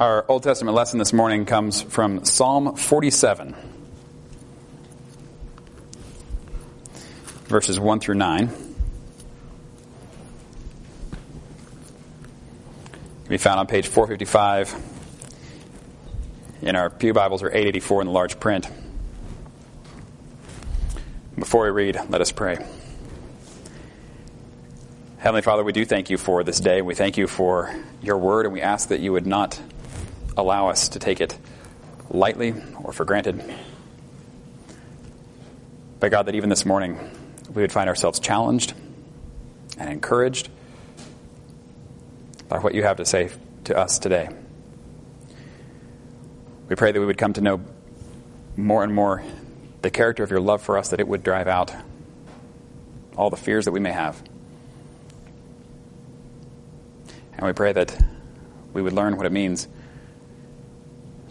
Our Old Testament lesson this morning comes from Psalm 47, verses 1 through 9. Can be found on page 455 in our Pew Bibles or 884 in the large print. Before we read, let us pray. Heavenly Father, we do thank you for this day. We thank you for your word, and we ask that you would not allow us to take it lightly or for granted. But God, that even this morning we would find ourselves challenged and encouraged by what you have to say to us today. We pray that we would come to know more and more the character of your love for us, that it would drive out all the fears that we may have. And we pray that we would learn what it means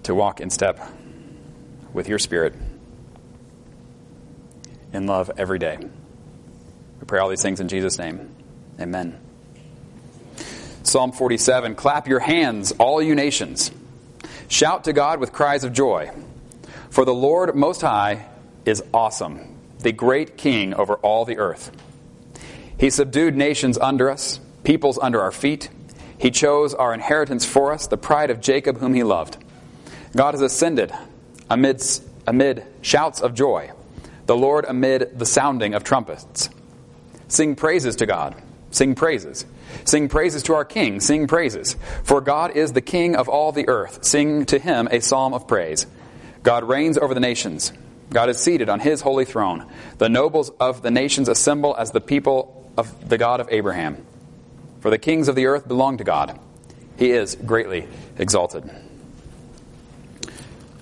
to walk in step with your Spirit in love every day. We pray all these things in Jesus' name. Amen. Psalm 47 Clap your hands, all you nations. Shout to God with cries of joy. For the Lord Most High is awesome, the great King over all the earth. He subdued nations under us, peoples under our feet. He chose our inheritance for us, the pride of Jacob, whom he loved. God has ascended amidst, amid shouts of joy, the Lord amid the sounding of trumpets. Sing praises to God. Sing praises. Sing praises to our King. Sing praises. For God is the King of all the earth. Sing to him a psalm of praise. God reigns over the nations. God is seated on his holy throne. The nobles of the nations assemble as the people of the God of Abraham. For the kings of the earth belong to God. He is greatly exalted.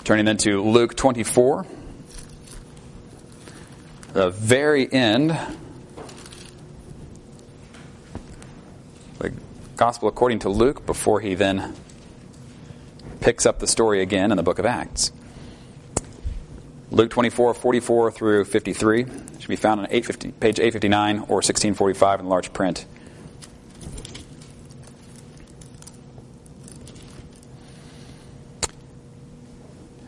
Turning then to Luke 24, the very end, the Gospel according to Luke, before he then picks up the story again in the book of Acts. Luke 24, 44 through 53 should be found on 850, page 859 or 1645 in large print.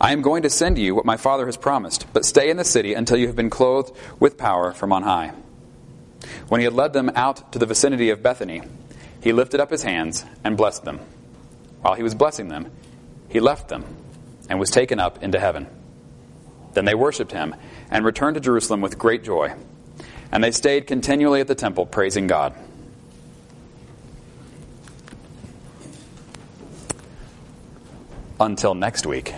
I am going to send you what my Father has promised, but stay in the city until you have been clothed with power from on high. When he had led them out to the vicinity of Bethany, he lifted up his hands and blessed them. While he was blessing them, he left them and was taken up into heaven. Then they worshipped him and returned to Jerusalem with great joy. And they stayed continually at the temple, praising God. Until next week.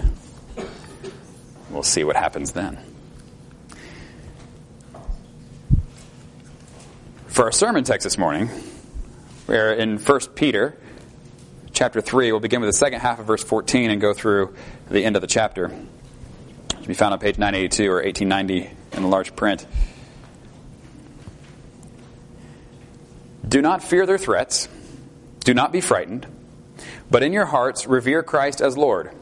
We'll see what happens then. For our sermon text this morning, we're in 1 Peter chapter 3. We'll begin with the second half of verse 14 and go through the end of the chapter. It be found on page 982 or 1890 in the large print. Do not fear their threats. Do not be frightened. But in your hearts, revere Christ as Lord.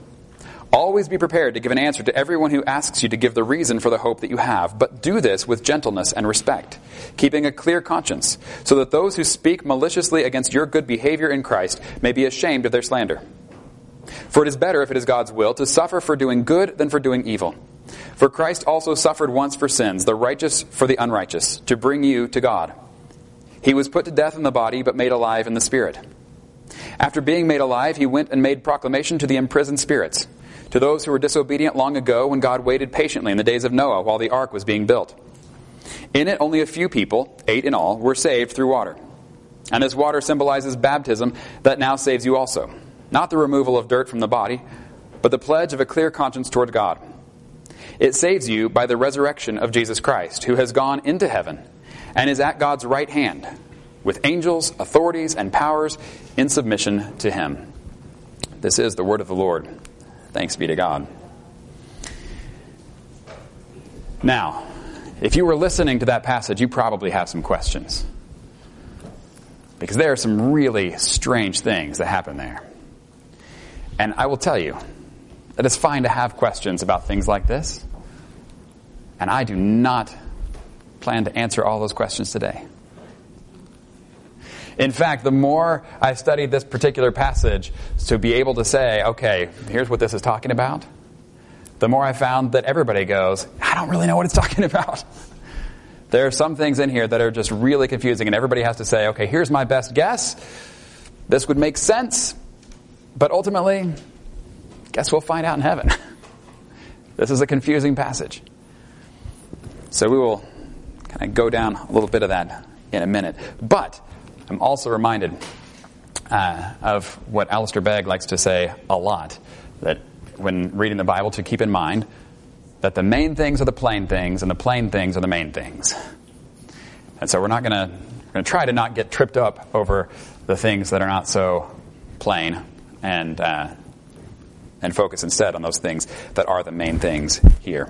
Always be prepared to give an answer to everyone who asks you to give the reason for the hope that you have, but do this with gentleness and respect, keeping a clear conscience, so that those who speak maliciously against your good behavior in Christ may be ashamed of their slander. For it is better, if it is God's will, to suffer for doing good than for doing evil. For Christ also suffered once for sins, the righteous for the unrighteous, to bring you to God. He was put to death in the body, but made alive in the spirit. After being made alive, he went and made proclamation to the imprisoned spirits to those who were disobedient long ago when God waited patiently in the days of Noah while the ark was being built. In it, only a few people, eight in all, were saved through water. And this water symbolizes baptism that now saves you also. Not the removal of dirt from the body, but the pledge of a clear conscience toward God. It saves you by the resurrection of Jesus Christ, who has gone into heaven and is at God's right hand, with angels, authorities, and powers in submission to him. This is the word of the Lord. Thanks be to God. Now, if you were listening to that passage, you probably have some questions. Because there are some really strange things that happen there. And I will tell you that it's fine to have questions about things like this. And I do not plan to answer all those questions today. In fact, the more I studied this particular passage to be able to say, okay, here's what this is talking about, the more I found that everybody goes, I don't really know what it's talking about. There are some things in here that are just really confusing, and everybody has to say, okay, here's my best guess. This would make sense, but ultimately, guess we'll find out in heaven. this is a confusing passage. So we will kind of go down a little bit of that in a minute. But I'm also reminded uh, of what Alistair Begg likes to say a lot that when reading the Bible, to keep in mind that the main things are the plain things and the plain things are the main things. And so we're not going to try to not get tripped up over the things that are not so plain and uh, and focus instead on those things that are the main things here.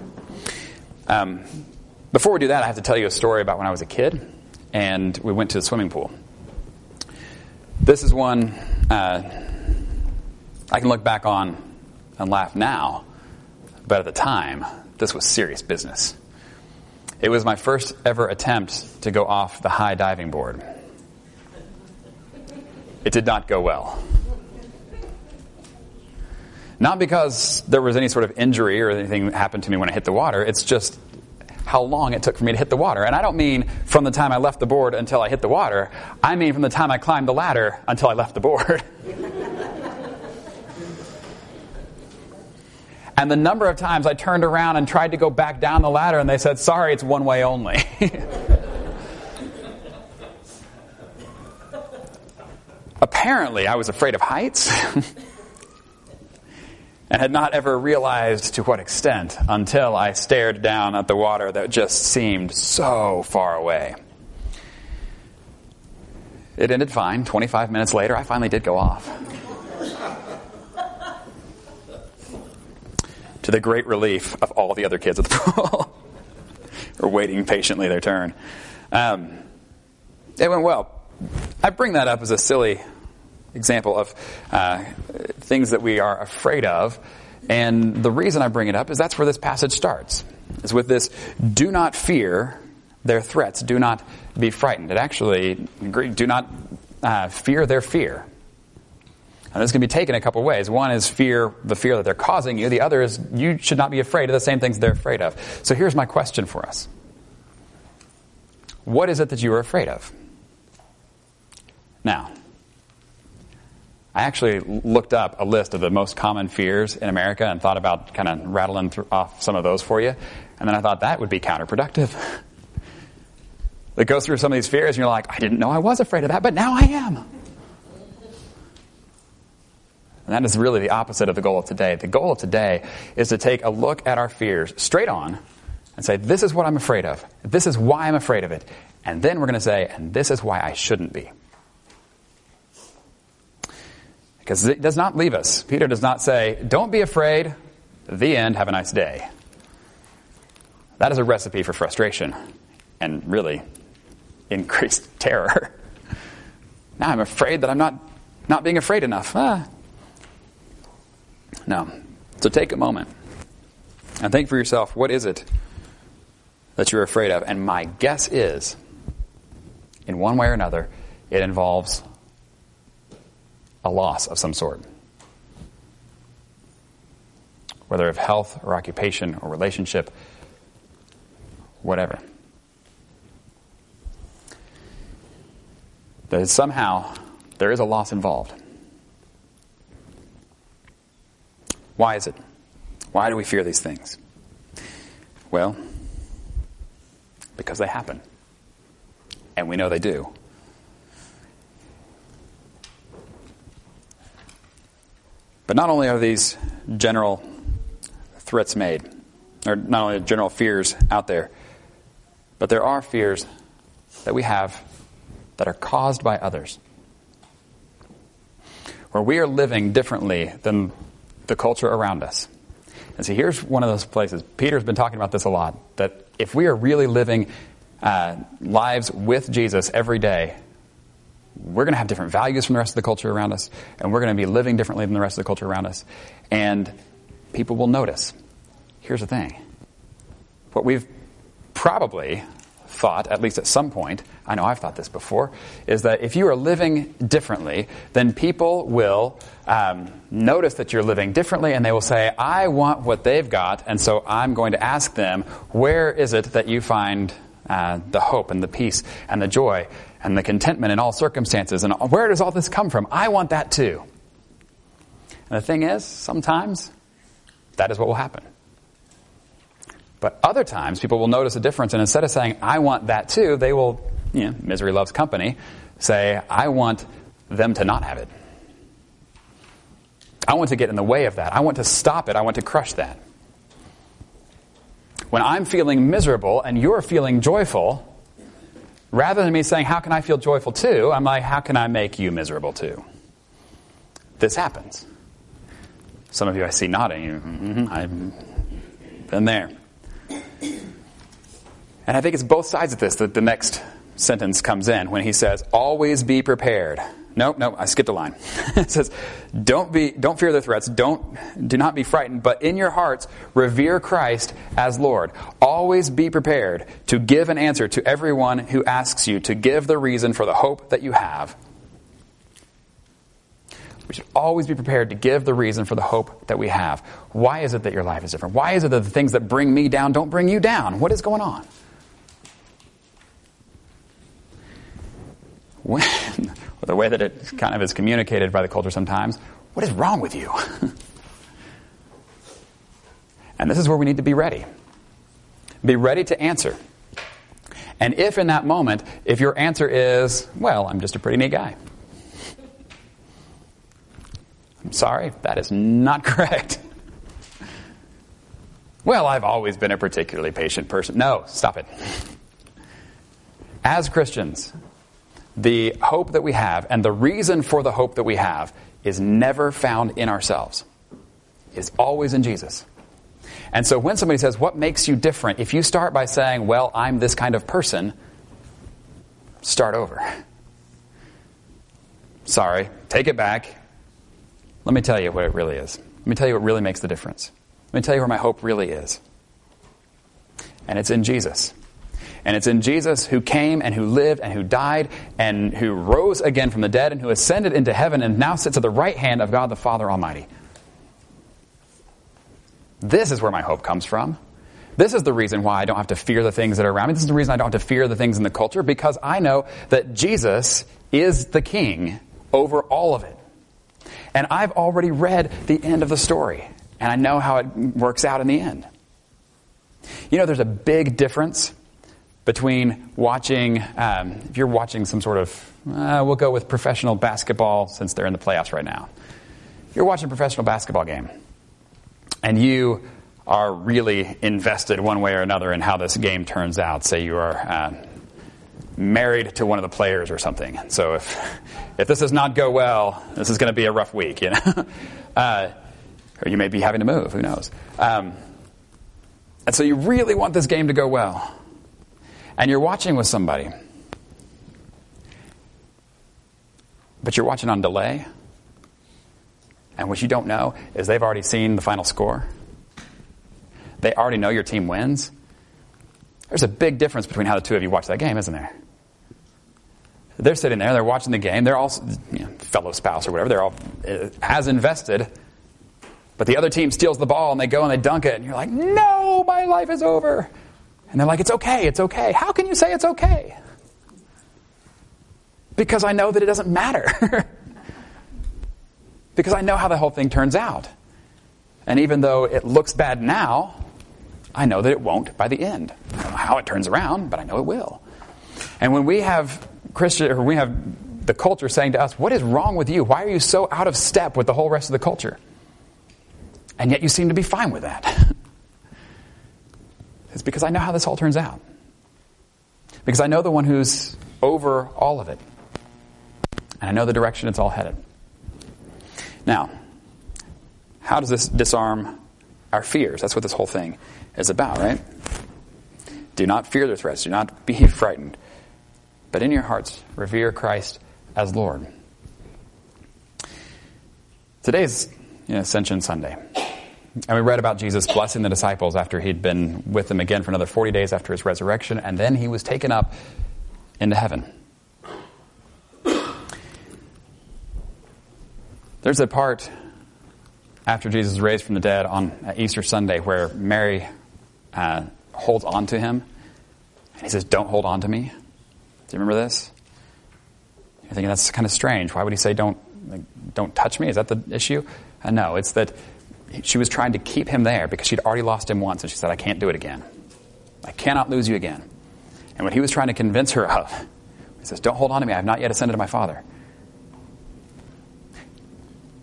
Um, before we do that, I have to tell you a story about when I was a kid and we went to the swimming pool. This is one uh, I can look back on and laugh now, but at the time, this was serious business. It was my first ever attempt to go off the high diving board. It did not go well. Not because there was any sort of injury or anything that happened to me when I hit the water, it's just how long it took for me to hit the water. And I don't mean from the time I left the board until I hit the water, I mean from the time I climbed the ladder until I left the board. And the number of times I turned around and tried to go back down the ladder, and they said, Sorry, it's one way only. Apparently, I was afraid of heights and had not ever realized to what extent until I stared down at the water that just seemed so far away. It ended fine. 25 minutes later, I finally did go off. to the great relief of all the other kids at the pool who are waiting patiently their turn. Um, it went well. I bring that up as a silly example of uh, things that we are afraid of. And the reason I bring it up is that's where this passage starts. Is with this, do not fear their threats, do not be frightened. It actually, do not uh, fear their fear. And this can be taken a couple ways. One is fear, the fear that they're causing you. The other is you should not be afraid of the same things they're afraid of. So here's my question for us. What is it that you are afraid of? Now, I actually looked up a list of the most common fears in America and thought about kind of rattling off some of those for you. And then I thought that would be counterproductive. it goes through some of these fears and you're like, I didn't know I was afraid of that, but now I am. And that is really the opposite of the goal of today. The goal of today is to take a look at our fears straight on and say, This is what I'm afraid of. This is why I'm afraid of it. And then we're going to say, And this is why I shouldn't be. Because it does not leave us. Peter does not say, Don't be afraid. The end. Have a nice day. That is a recipe for frustration and really increased terror. now I'm afraid that I'm not, not being afraid enough. Ah, now, so take a moment and think for yourself what is it that you're afraid of? And my guess is, in one way or another, it involves a loss of some sort. Whether of health or occupation or relationship, whatever. That somehow there is a loss involved. Why is it? Why do we fear these things? Well, because they happen. And we know they do. But not only are these general threats made, or not only general fears out there, but there are fears that we have that are caused by others. Where we are living differently than the culture around us. And see, here's one of those places. Peter's been talking about this a lot that if we are really living uh, lives with Jesus every day, we're going to have different values from the rest of the culture around us, and we're going to be living differently than the rest of the culture around us. And people will notice. Here's the thing what we've probably thought, at least at some point, I know I've thought this before, is that if you are living differently, then people will um, notice that you're living differently and they will say, I want what they've got, and so I'm going to ask them, where is it that you find uh, the hope and the peace and the joy and the contentment in all circumstances? And where does all this come from? I want that too. And the thing is, sometimes that is what will happen. But other times, people will notice a difference, and instead of saying, I want that too, they will, you know, misery loves company, say, I want them to not have it. I want to get in the way of that. I want to stop it. I want to crush that. When I'm feeling miserable and you're feeling joyful, rather than me saying, How can I feel joyful too? I'm like, How can I make you miserable too? This happens. Some of you I see nodding. Mm-hmm, I've been there. And I think it's both sides of this that the next sentence comes in when he says, always be prepared. Nope, nope, I skipped a line. it says, don't be, don't fear the threats, don't, do not be frightened, but in your hearts revere Christ as Lord. Always be prepared to give an answer to everyone who asks you, to give the reason for the hope that you have. We should always be prepared to give the reason for the hope that we have. Why is it that your life is different? Why is it that the things that bring me down don't bring you down? What is going on? When, the way that it kind of is communicated by the culture sometimes, what is wrong with you? and this is where we need to be ready. Be ready to answer. And if in that moment, if your answer is, well, I'm just a pretty neat guy. I'm sorry, that is not correct. well, I've always been a particularly patient person. No, stop it. As Christians, the hope that we have and the reason for the hope that we have is never found in ourselves. It's always in Jesus. And so when somebody says, What makes you different? If you start by saying, Well, I'm this kind of person, start over. Sorry, take it back. Let me tell you what it really is. Let me tell you what really makes the difference. Let me tell you where my hope really is. And it's in Jesus. And it's in Jesus who came and who lived and who died and who rose again from the dead and who ascended into heaven and now sits at the right hand of God the Father Almighty. This is where my hope comes from. This is the reason why I don't have to fear the things that are around me. This is the reason I don't have to fear the things in the culture because I know that Jesus is the king over all of it. And I've already read the end of the story and I know how it works out in the end. You know, there's a big difference between watching, um, if you're watching some sort of, uh, we'll go with professional basketball since they're in the playoffs right now. If you're watching a professional basketball game and you are really invested one way or another in how this game turns out, say you are uh, married to one of the players or something. So if, if this does not go well, this is going to be a rough week, you know? uh, or you may be having to move, who knows? Um, and so you really want this game to go well and you're watching with somebody, but you're watching on delay, and what you don't know is they've already seen the final score. They already know your team wins. There's a big difference between how the two of you watch that game, isn't there? They're sitting there, they're watching the game, they're all you know, fellow spouse or whatever, they're all uh, as invested. But the other team steals the ball and they go and they dunk it, and you're like, no, my life is over. And they're like, it's okay, it's okay. How can you say it's okay? Because I know that it doesn't matter. because I know how the whole thing turns out. And even though it looks bad now, I know that it won't by the end. I don't know how it turns around, but I know it will. And when we have Christian, or we have the culture saying to us, "What is wrong with you? Why are you so out of step with the whole rest of the culture?" And yet you seem to be fine with that. Is because I know how this all turns out. Because I know the one who's over all of it. And I know the direction it's all headed. Now, how does this disarm our fears? That's what this whole thing is about, right? Do not fear their threats. Do not be frightened. But in your hearts, revere Christ as Lord. Today's you know, Ascension Sunday. And we read about Jesus blessing the disciples after he'd been with them again for another 40 days after his resurrection, and then he was taken up into heaven. There's a part after Jesus is raised from the dead on Easter Sunday where Mary uh, holds on to him. And he says, Don't hold on to me. Do you remember this? You're thinking that's kind of strange. Why would he say, Don't, like, don't touch me? Is that the issue? Uh, no, it's that she was trying to keep him there because she'd already lost him once, and she said, I can't do it again. I cannot lose you again. And what he was trying to convince her of, he says, Don't hold on to me. I have not yet ascended to my Father.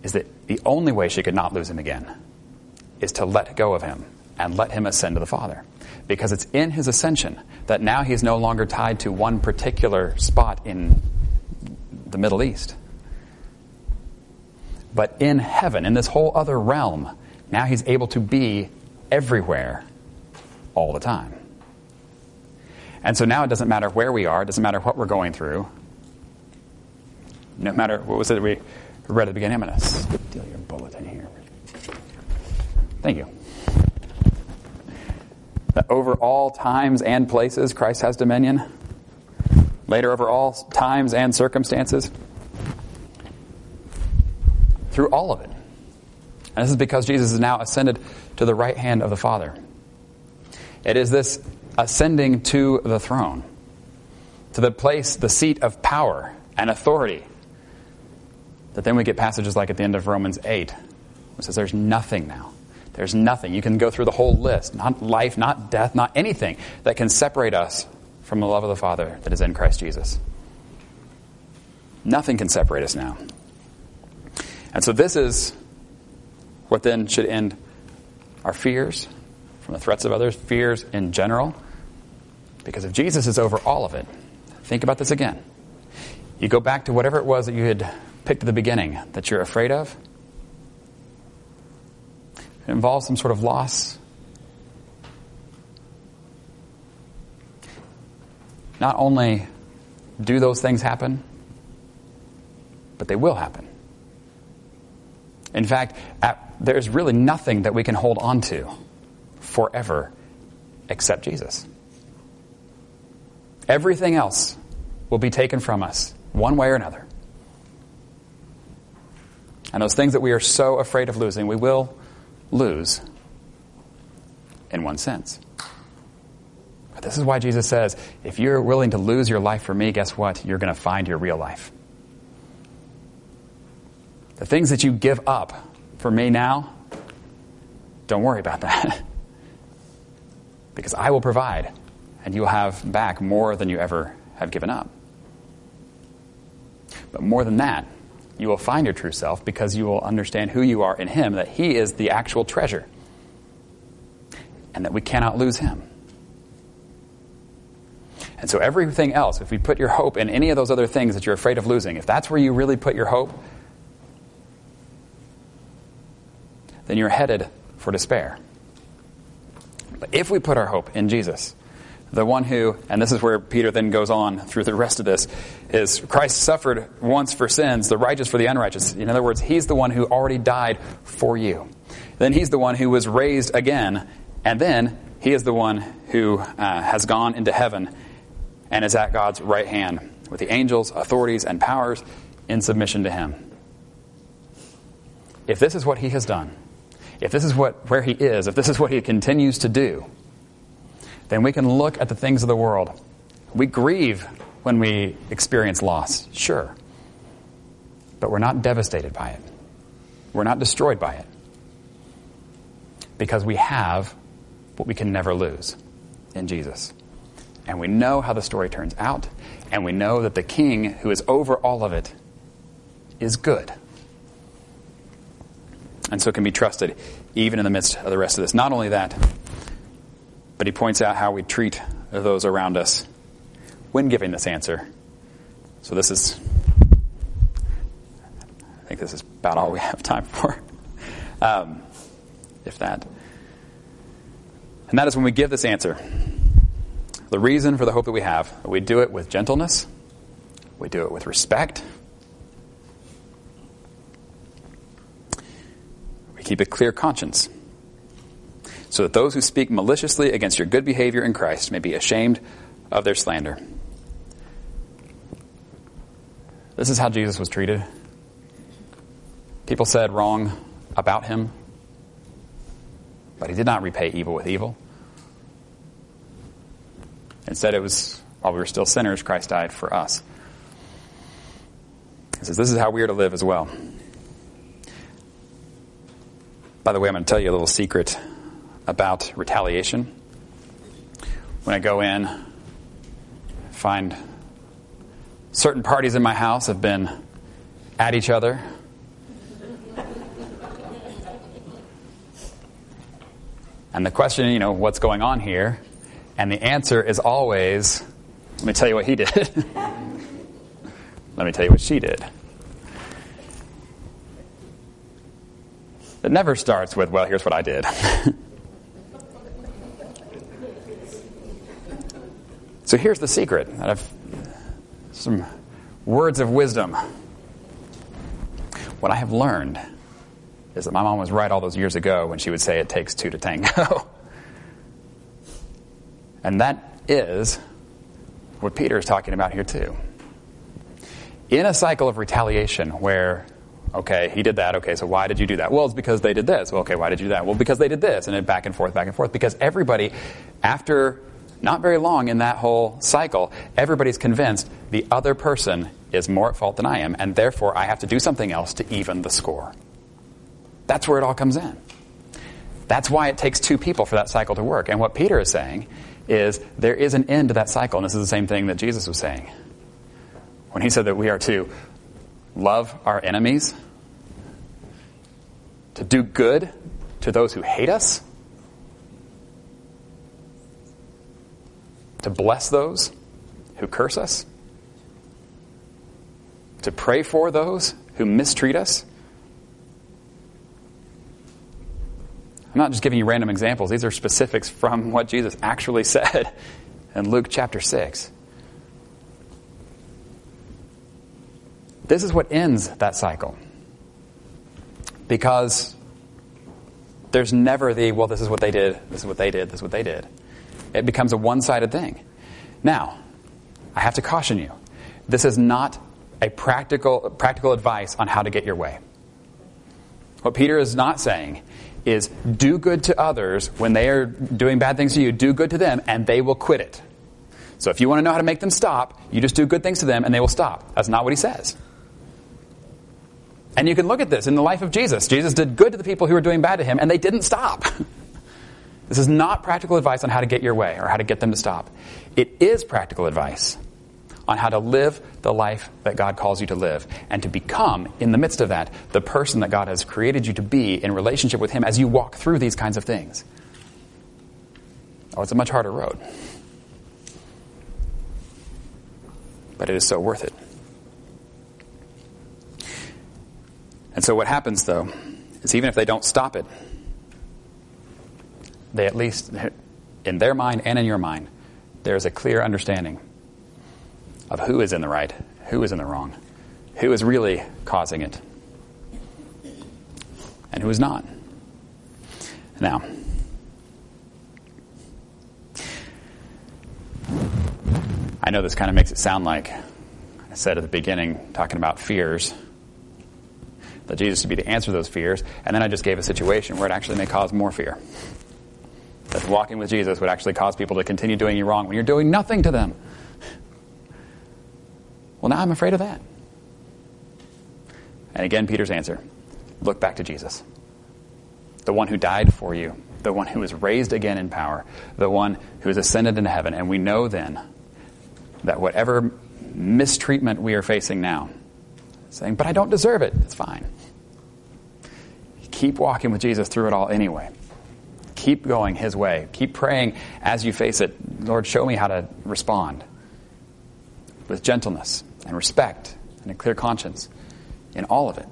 Is that the only way she could not lose him again is to let go of him and let him ascend to the Father. Because it's in his ascension that now he's no longer tied to one particular spot in the Middle East. But in heaven, in this whole other realm, now he's able to be everywhere all the time. And so now it doesn't matter where we are, it doesn't matter what we're going through. No matter, what was it we read at the beginning? I'm going to steal your bulletin here. Thank you. That over all times and places, Christ has dominion. Later, over all times and circumstances through all of it. And this is because Jesus is now ascended to the right hand of the Father. It is this ascending to the throne, to the place, the seat of power and authority, that then we get passages like at the end of Romans 8, which says there's nothing now. There's nothing. You can go through the whole list not life, not death, not anything that can separate us from the love of the Father that is in Christ Jesus. Nothing can separate us now. And so this is what then should end our fears from the threats of others, fears in general. Because if Jesus is over all of it, think about this again. You go back to whatever it was that you had picked at the beginning that you're afraid of. It involves some sort of loss. Not only do those things happen, but they will happen. In fact, there's really nothing that we can hold on to forever except Jesus. Everything else will be taken from us, one way or another. And those things that we are so afraid of losing, we will lose in one sense. But this is why Jesus says if you're willing to lose your life for me, guess what? You're going to find your real life. The things that you give up for me now, don't worry about that. because I will provide, and you will have back more than you ever have given up. But more than that, you will find your true self because you will understand who you are in Him, that He is the actual treasure, and that we cannot lose Him. And so, everything else, if we put your hope in any of those other things that you're afraid of losing, if that's where you really put your hope, then you're headed for despair. But if we put our hope in Jesus, the one who, and this is where Peter then goes on through the rest of this, is Christ suffered once for sins, the righteous for the unrighteous. In other words, he's the one who already died for you. Then he's the one who was raised again, and then he is the one who uh, has gone into heaven and is at God's right hand with the angels, authorities, and powers in submission to him. If this is what he has done, if this is what, where he is, if this is what he continues to do, then we can look at the things of the world. We grieve when we experience loss, sure. But we're not devastated by it. We're not destroyed by it. Because we have what we can never lose in Jesus. And we know how the story turns out, and we know that the king who is over all of it is good and so can be trusted even in the midst of the rest of this. Not only that, but he points out how we treat those around us when giving this answer. So this is, I think this is about all we have time for. um, if that. And that is when we give this answer. The reason for the hope that we have, we do it with gentleness, we do it with respect, we keep a clear conscience, so that those who speak maliciously against your good behavior in Christ may be ashamed of their slander. This is how Jesus was treated. People said wrong about him, but he did not repay evil with evil. Instead, it was while we were still sinners, Christ died for us. He says, This is how we are to live as well. By the way, I'm going to tell you a little secret about retaliation. When I go in, find certain parties in my house have been at each other. And the question, you know, what's going on here? And the answer is always, let me tell you what he did. let me tell you what she did. It never starts with, well, here's what I did. so here's the secret. I've some words of wisdom. What I have learned is that my mom was right all those years ago when she would say it takes two to tango. and that is what Peter is talking about here, too. In a cycle of retaliation where, okay, he did that, okay, so why did you do that? Well, it's because they did this. Well, okay, why did you do that? Well, because they did this. And then back and forth, back and forth. Because everybody, after not very long in that whole cycle, everybody's convinced the other person is more at fault than I am, and therefore I have to do something else to even the score. That's where it all comes in. That's why it takes two people for that cycle to work. And what Peter is saying is there is an end to that cycle, and this is the same thing that Jesus was saying. When he said that we are to love our enemies, to do good to those who hate us, to bless those who curse us, to pray for those who mistreat us. I'm not just giving you random examples, these are specifics from what Jesus actually said in Luke chapter 6. This is what ends that cycle. Because there's never the, well, this is what they did, this is what they did, this is what they did. It becomes a one sided thing. Now, I have to caution you this is not a practical, practical advice on how to get your way. What Peter is not saying is do good to others when they are doing bad things to you, do good to them, and they will quit it. So if you want to know how to make them stop, you just do good things to them and they will stop. That's not what he says. And you can look at this in the life of Jesus. Jesus did good to the people who were doing bad to him, and they didn't stop. This is not practical advice on how to get your way or how to get them to stop. It is practical advice on how to live the life that God calls you to live and to become, in the midst of that, the person that God has created you to be in relationship with Him as you walk through these kinds of things. Oh, it's a much harder road. But it is so worth it. And so, what happens, though, is even if they don't stop it, they at least, in their mind and in your mind, there's a clear understanding of who is in the right, who is in the wrong, who is really causing it, and who is not. Now, I know this kind of makes it sound like I said at the beginning, talking about fears, that Jesus would be to answer those fears, and then I just gave a situation where it actually may cause more fear that walking with Jesus would actually cause people to continue doing you wrong when you're doing nothing to them. Well, now I'm afraid of that. And again, Peter's answer look back to Jesus. The one who died for you, the one who was raised again in power, the one who is ascended into heaven. And we know then that whatever mistreatment we are facing now, saying, But I don't deserve it. It's fine. Keep walking with Jesus through it all anyway. Keep going His way. Keep praying as you face it. Lord, show me how to respond with gentleness and respect and a clear conscience in all of it.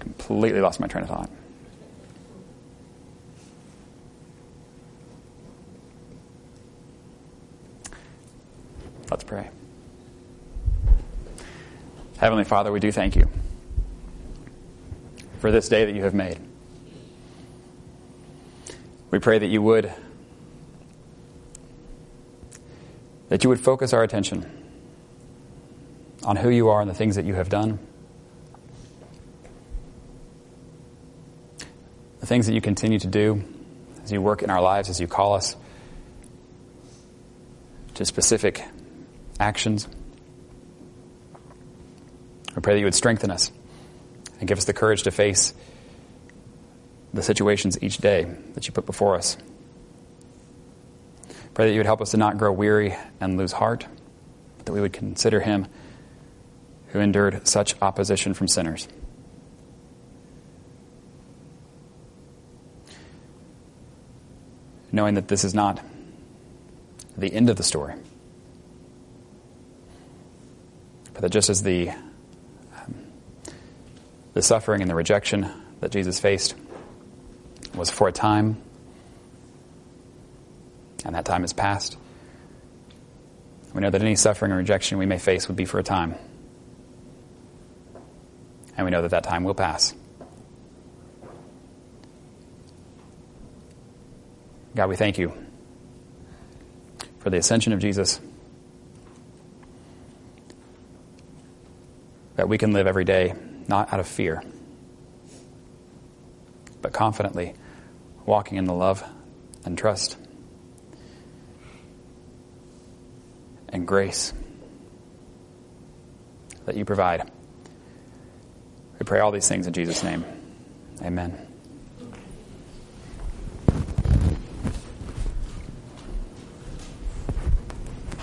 Completely lost my train of thought. Let's pray. Heavenly Father, we do thank you for this day that you have made. We pray that you would that you would focus our attention on who you are and the things that you have done. The things that you continue to do as you work in our lives, as you call us to specific actions. We pray that you would strengthen us and give us the courage to face the situations each day that you put before us. Pray that you would help us to not grow weary and lose heart, but that we would consider him who endured such opposition from sinners. Knowing that this is not the end of the story, but that just as the um, the suffering and the rejection that Jesus faced was for a time, and that time is past. We know that any suffering or rejection we may face would be for a time. And we know that that time will pass. God, we thank you for the ascension of Jesus. That we can live every day not out of fear, but confidently walking in the love and trust and grace that you provide. We pray all these things in Jesus' name. Amen.